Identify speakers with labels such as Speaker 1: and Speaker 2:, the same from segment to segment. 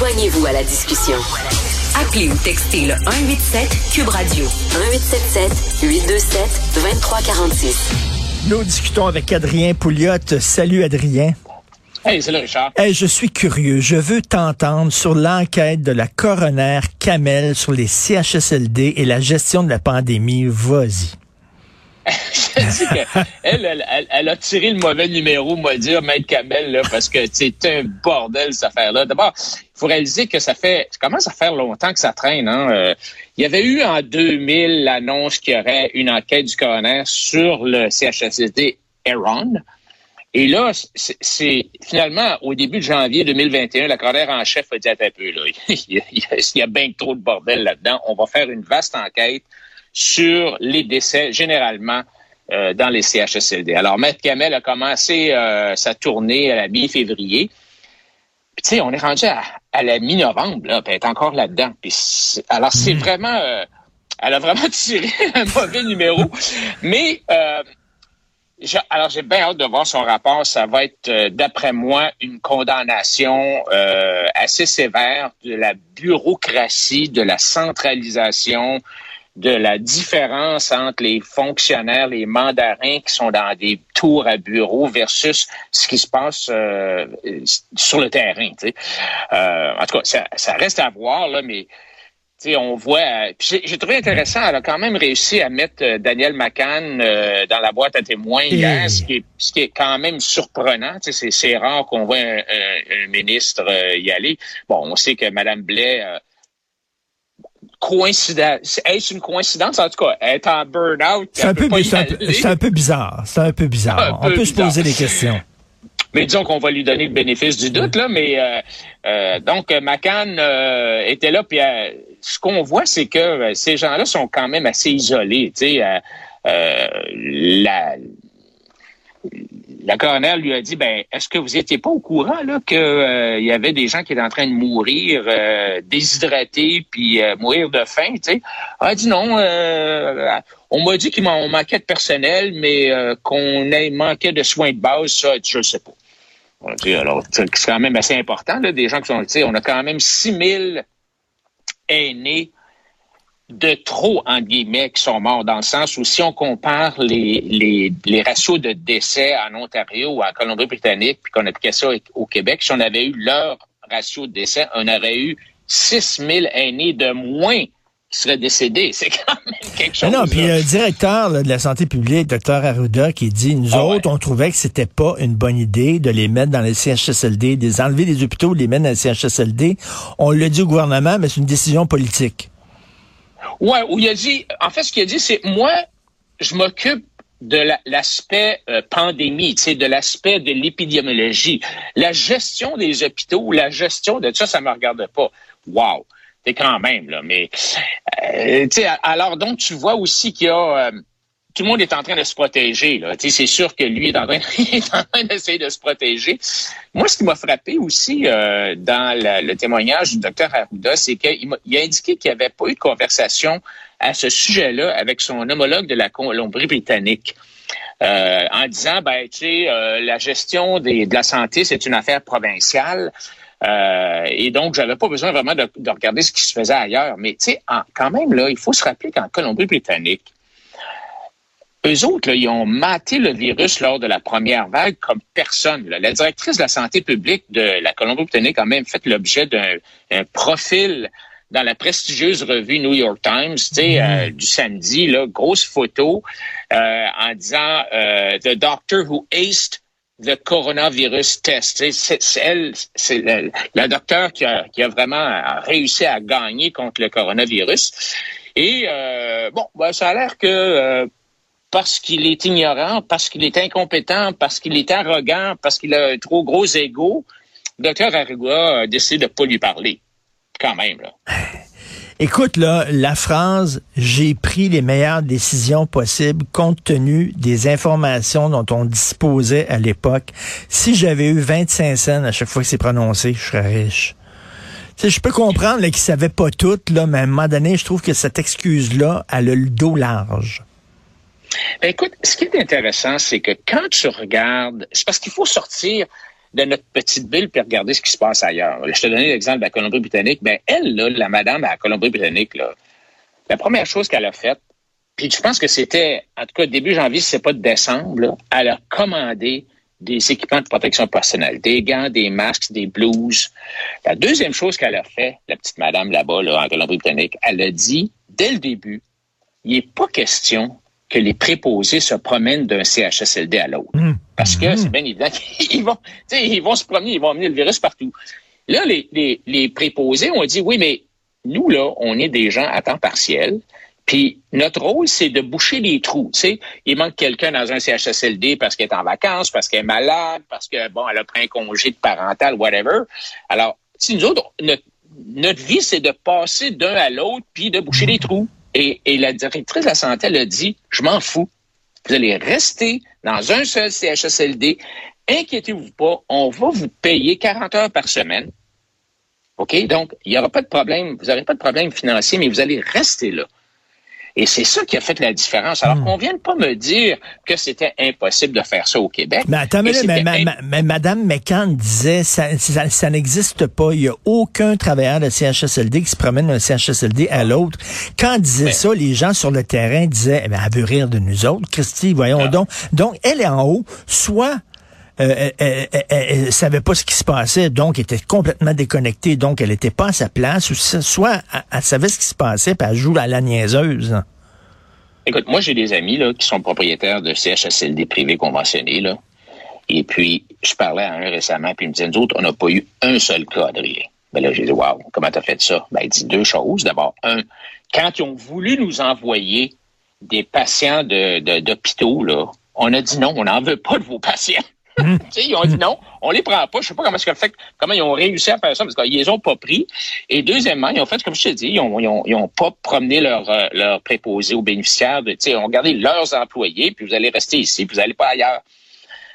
Speaker 1: Joignez-vous à la discussion. Appelez ou textez le 187 Cube Radio 1877 827 2346.
Speaker 2: Nous discutons avec Adrien Pouliot. Salut Adrien.
Speaker 3: Hey, c'est le Richard.
Speaker 2: Hey, je suis curieux. Je veux t'entendre sur l'enquête de la coroner Kamel sur les CHSLD et la gestion de la pandémie. Vas-y.
Speaker 3: elle, elle, a tiré le mauvais numéro, moi dire, Maître Kamel, là, parce que c'est un bordel, cette affaire-là. D'abord, il faut réaliser que ça fait, ça commence à faire longtemps que ça traîne. Hein? Euh, il y avait eu en 2000 l'annonce qu'il y aurait une enquête du coroner sur le CHSLD Aaron. Et là, c'est finalement au début de janvier 2021, la coroner en chef a dit un peu là, il y a, bien trop de bordel là-dedans. On va faire une vaste enquête sur les décès généralement euh, dans les CHSLD. Alors, Maître Kamel a commencé euh, sa tournée à la mi-février. Puis, tu sais, on est rendu à, la mi-novembre, là, puis elle est encore là-dedans. alors, c'est hmm. vraiment... Euh, elle a vraiment tiré un mauvais numéro. Mais... alors, j'ai bien hâte de voir son rapport. Ça va être, d'après moi, une condamnation assez sévère de la bureaucratie, de la centralisation, de la différence entre les fonctionnaires, les mandarins qui sont dans des tours à bureau versus ce qui se passe euh, sur le terrain. Euh, en tout cas, ça, reste à voir, là, mais on voit. J'ai trouvé intéressant, elle a quand même réussi à mettre euh, Daniel McCann dans la boîte à témoins hier, ce qui, est, ce qui est quand même surprenant. C'est rare qu'on voit un, ministre y aller. Bon, on sait que Mme Blais coïncidence. Est-ce une coïncidence? En tout cas, être en burn-out.
Speaker 2: C'est un, peu, un, peu bizarre. C'est un peu bizarre. On peut se poser des questions.
Speaker 3: Mais disons qu'on va lui donner le bénéfice du doute, là. Mais euh, euh donc, McCann euh, était là, puis euh, ce qu'on voit, c'est que ces gens-là sont quand même assez isolés. Tu sais, la la coroner lui a dit ben est-ce que vous étiez pas au courant là que euh, y avait des gens qui étaient en train de mourir euh, déshydratés puis euh, mourir de faim tu sais? Elle a dit non on m'a dit qu'il manquait de personnel mais qu'on manquait de soins de base ça je ne sais pas. Alors c'est quand même assez important là, des gens qui sont tu sais on a quand même 6000 aînés de trop, en guillemets, qui sont morts, dans le sens où si on compare les, les, les ratios de décès en Ontario ou en Colombie-Britannique, puis qu'on appliquait ça au Québec, si on avait eu leur ratio de décès, on aurait eu 6 000 aînés de moins qui seraient décédés. C'est quand même quelque chose.
Speaker 2: non, puis le directeur de la santé publique, Dr Arruda, qui dit, nous ah autres, on trouvait que c'était pas une bonne idée de les mettre dans les CHSLD, de enlever des hôpitaux, les mettre dans les CHSLD. On l'a dit au gouvernement, mais c'est une décision politique.
Speaker 3: Ouais, où il a dit, en fait, ce qu'il a dit, c'est moi, je m'occupe de l'aspect euh, pandémie, tu sais, de l'aspect de l'épidémiologie. La gestion des hôpitaux, la gestion de ça, ça me regarde pas. Wow! T'es quand même, là, mais... Euh, tu sais, alors, donc, tu vois aussi qu'il y a... Euh, tout le monde est en train de se protéger. C'est sûr que lui est en train, d'essayer de se protéger. Moi, ce qui m'a frappé aussi euh, dans le témoignage du docteur Arruda, c'est qu'il a indiqué qu'il n'y avait pas eu de conversation à ce sujet-là avec son homologue de la Colombie-Britannique. Euh, en disant, ben, tu sais, euh, la gestion des, de la santé, c'est une affaire provinciale. Euh, et donc, j'avais pas besoin vraiment de, de, regarder ce qui se faisait ailleurs. Mais tu sais, quand même, là, il faut se rappeler qu'en Colombie-Britannique, eux autres, là, ils ont maté le virus lors de la première vague comme personne. La directrice de la santé publique de la Colombie-Britannique a même fait l'objet d'un profil dans la prestigieuse revue New York Times, tu sais, mm. euh, du samedi, là, grosse photo euh, en disant euh, The doctor who aced the coronavirus test. C'est elle, c'est la, docteur qui a, qui a vraiment réussi à gagner contre le coronavirus. Et bon, ben, ça a l'air que parce qu'il est ignorant, parce qu'il est incompétent, parce qu'il est arrogant, parce qu'il a un trop gros ego, le docteur Arruga a décidé de pas lui parler. Quand même, là.
Speaker 2: Écoute, là, la phrase « j'ai pris les meilleures décisions possibles compte tenu des informations dont on disposait à l'époque. Si j'avais eu 25 cents à chaque fois que c'est prononcé, je serais riche. » je peux comprendre qu'il ne savait pas tout, là, mais à un moment donné, je trouve que cette excuse-là, a le dos large.
Speaker 3: Ben, écoute, ce qui est intéressant, c'est que quand tu regardes, c'est parce qu'il faut sortir de notre petite ville puis regarder ce qui se passe ailleurs. Je te donnais l'exemple de la Colombie-Britannique. Ben, elle, là, la madame à la Colombie-Britannique, la première chose qu'elle a faite, puis je pense que c'était, en tout cas, début janvier, si c'est pas de décembre, elle a commandé des équipements de protection personnelle, des gants, des masques, des blouses. La deuxième chose qu'elle a fait, la petite madame là-bas, là, en Colombie-Britannique, elle a dit, dès le début, il n'est pas question que les préposés se promènent d'un CHSLD à l'autre. Mmh. Parce que mmh. c'est bien évident qu'ils vont, ils vont se promener, ils vont amener le virus partout. Là, les, les, les préposés ont dit, oui, mais nous, là, on est des gens à temps partiel. Puis notre rôle, c'est de boucher les trous. Tu sais, il manque quelqu'un dans un CHSLD parce qu'elle est en vacances, parce qu'elle est malade, parce que bon, elle a pris un congé de parental, whatever. Alors, si nous autres, notre, vie, c'est de passer d'un à l'autre puis de boucher les trous. Et, la directrice de la santé, elle dit, je m'en fous. Vous allez rester dans un seul CHSLD. Inquiétez-vous pas, on va vous payer 40 heures par semaine. OK? Donc, il n'y aura pas de problème. Vous n'aurez pas de problème financier, mais vous allez rester là. Et c'est ça qui a fait la différence. Alors hmm. qu'on vienne pas me dire que c'était impossible de faire ça au Québec.
Speaker 2: Mais attends, mais, mais, Madame McCann disait ça, ça, n'existe pas. Il n'y a aucun travailleur de CHSLD qui se promène d'un CHSLD à l'autre. Quand disait ça, les gens sur le terrain disaient, eh ben, elle veut rire de nous autres. Christy, voyons ah. donc. Donc, elle est en haut, soit euh, elle, ne savait pas ce qui se passait, donc elle était complètement déconnectée, donc elle n'était pas à sa place, ou soit elle, savait ce qui se passait, puis elle joue à la niaiseuse.
Speaker 3: Écoute, moi j'ai des amis là, qui sont propriétaires de CHSLD privés conventionnés, là. Et puis, je parlais à un récemment, puis il me disait, nous autres, on n'a pas eu un seul cas, Adrien. Ben là, j'ai dit, waouh, comment t'as fait ça? Ben, il dit deux choses. D'abord, un, quand ils ont voulu nous envoyer des patients d'hôpitaux, de, là, on a dit non, on n'en veut pas de vos patients. Mmh. ils ont dit non, on les prend pas. Je sais pas comment, ils ont réussi à faire ça, parce qu'ils les ont pas pris. Et deuxièmement, ils ont fait, comme je te dis, ils ont, pas promené leur, euh, leur préposé aux bénéficiaires. De, ils ont gardé leurs employés, puis vous allez rester ici, puis vous allez pas ailleurs.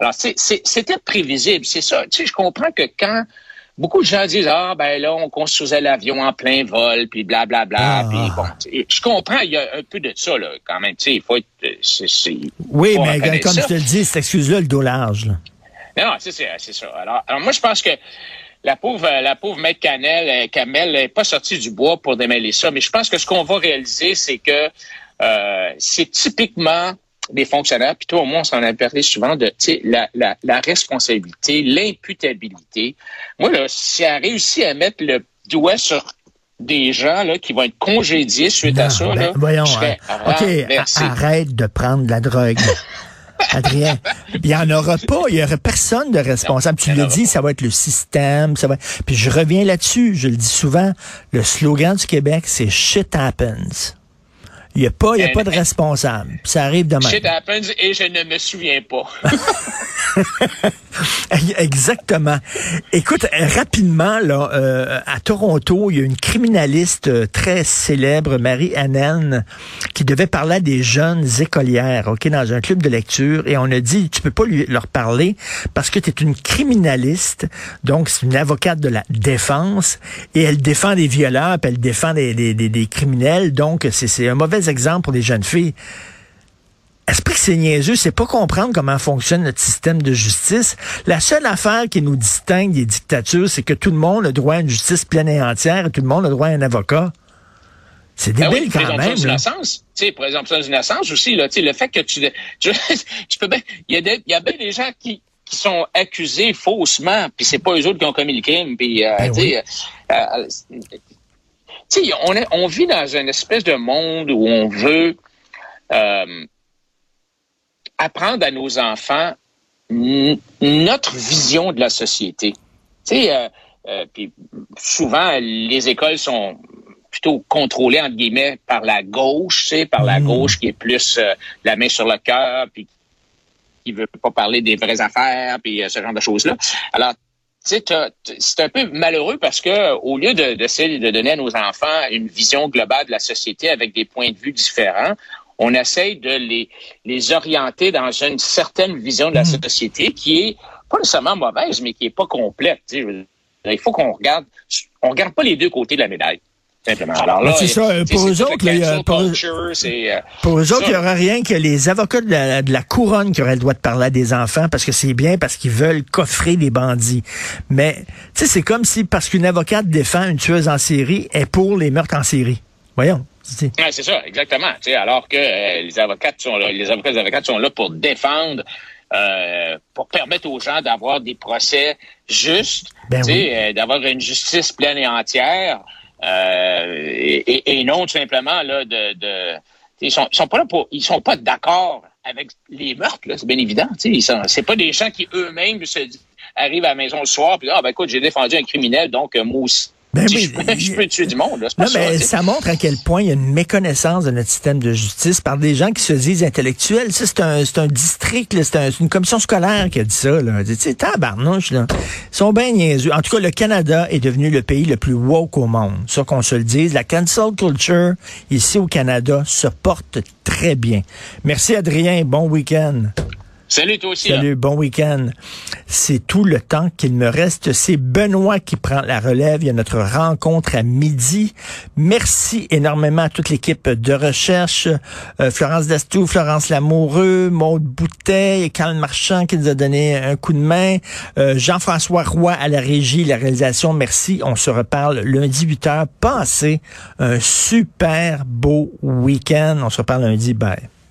Speaker 3: Alors, c'était prévisible, c'est ça. Je comprends que quand beaucoup de gens disent ah ben là on construisait l'avion en plein vol puis blablabla bla, bla, puis ah. bon je comprends il y a un peu de ça là quand même tu sais il faut être euh,
Speaker 2: oui mais comme je te le dis cette excuse là le dos large
Speaker 3: non c'est ça c'est ça. Alors, alors moi je pense que la pauvre, la pauvre maître Canel, euh, Camel n'est pas sortie du bois pour démêler ça, mais je pense que ce qu'on va réaliser, c'est que euh, c'est typiquement des fonctionnaires, puis toi, au moins, on s'en a parlé souvent de la, la, la responsabilité, l'imputabilité. Moi, là, si elle réussi à mettre le doigt sur des gens là, qui vont être congédiés suite à ça, ben, là,
Speaker 2: voyons, hein. OK, arrête de prendre de la drogue. Adrien, il n'y en aura pas, il n'y aura personne de responsable. tu le dis, ça va être le système, ça va. Puis je reviens là-dessus, je le dis souvent, le slogan du Québec, c'est shit happens. Il n'y a pas, y a pas de responsable. Ça arrive demain.
Speaker 3: Shit happens et je ne me souviens pas.
Speaker 2: Exactement. Écoute, rapidement, là, euh, à Toronto, il y a une criminaliste euh, très célèbre, Marie Annen, qui devait parler à des jeunes écolières, ok, dans un club de lecture, et on a dit, tu peux pas leur parler parce que tu es une criminaliste, donc c'est une avocate de la défense, et elle défend des violeurs, elle défend des, des, des, des criminels, donc c'est un mauvais exemple pour des jeunes filles. Esprit que c'est niaiseux, c'est pas comprendre comment fonctionne notre système de justice. La seule affaire qui nous distingue des dictatures, c'est que tout le monde a droit à une justice pleine et entière et tout le monde a droit à un avocat. C'est ben débile quand même.
Speaker 3: D'innocence, tu sais, présomption d'innocence aussi, là, le fait que tu, tu, peux bien, il y a des, il y a bien des gens qui, qui sont accusés faussement, puis c'est pas eux autres qui ont commis le crime, puis, euh, ben tu sais, euh, euh, on, on vit dans une espèce de monde où on veut, euh, apprendre à nos enfants notre vision de la société. Tu sais, euh, euh, puis souvent les écoles sont plutôt contrôlées entre guillemets par la gauche, tu sais, par la mmh. gauche qui est plus euh, la main sur le cœur, puis qui veut pas parler des vraies affaires, puis ce genre de choses là. Alors c'est un peu malheureux parce que au lieu d'essayer de, de, donner à nos enfants une vision globale de la société avec des points de vue différents, on essaye de les, les orienter dans une certaine vision de la hmm. société qui est pas nécessairement mauvaise, mais qui est pas complète. il faut qu'on regarde, on regarde pas les deux côtés de la médaille.
Speaker 2: c'est ça. Pour eux autres, il pour, pour eux autres, il n'y aura rien que les avocats de la, couronne qui auraient le droit de parler à des enfants parce que c'est bien, parce qu'ils veulent coffrer les bandits. Mais, tu sais, c'est comme si, parce qu'une avocate défend une tueuse en série, est pour les meurtres en série. Voyons.
Speaker 3: Ouais, c'est ça, exactement. alors que euh, les avocats sont là, les avocats les avocates sont là pour défendre, euh, pour permettre aux gens d'avoir des procès justes, ben euh, d'avoir une justice pleine et entière, et, non tout simplement là de, de ils sont, sont pas là pour, ils sont pas d'accord avec les meurtres, c'est bien évident. Ils sont, c'est pas des gens qui eux-mêmes se arrivent à la maison le soir puis ah ben écoute j'ai défendu un criminel donc moi aussi ben je, peux, tuer du monde. non, mais
Speaker 2: ça montre à quel point il y a une méconnaissance de notre système de justice par des gens qui se disent intellectuels. c'est un, c'est un district, c'est une commission scolaire qui a dit ça. Là. Tu tabarnouche, là. Ils sont bien niaiseux. En tout cas, le Canada est devenu le pays le plus woke au monde. Ça qu'on se le dise. La cancel culture, ici au Canada, se porte très bien. Merci, Adrien. Bon week-end.
Speaker 3: Salut toi aussi.
Speaker 2: Salut, bon week-end. C'est tout le temps qu'il me reste. C'est Benoît qui prend la relève. Il y a notre rencontre à midi. Merci énormément à toute l'équipe de recherche. Euh, Florence Dastou, Florence Lamoureux, Maude Boutet, Carl Marchand qui nous a donné un coup de main. Euh, Jean-François Roy à la régie, la réalisation. Merci. On se reparle lundi 8 h. Passez un super beau week-end. On se reparle lundi. Bye.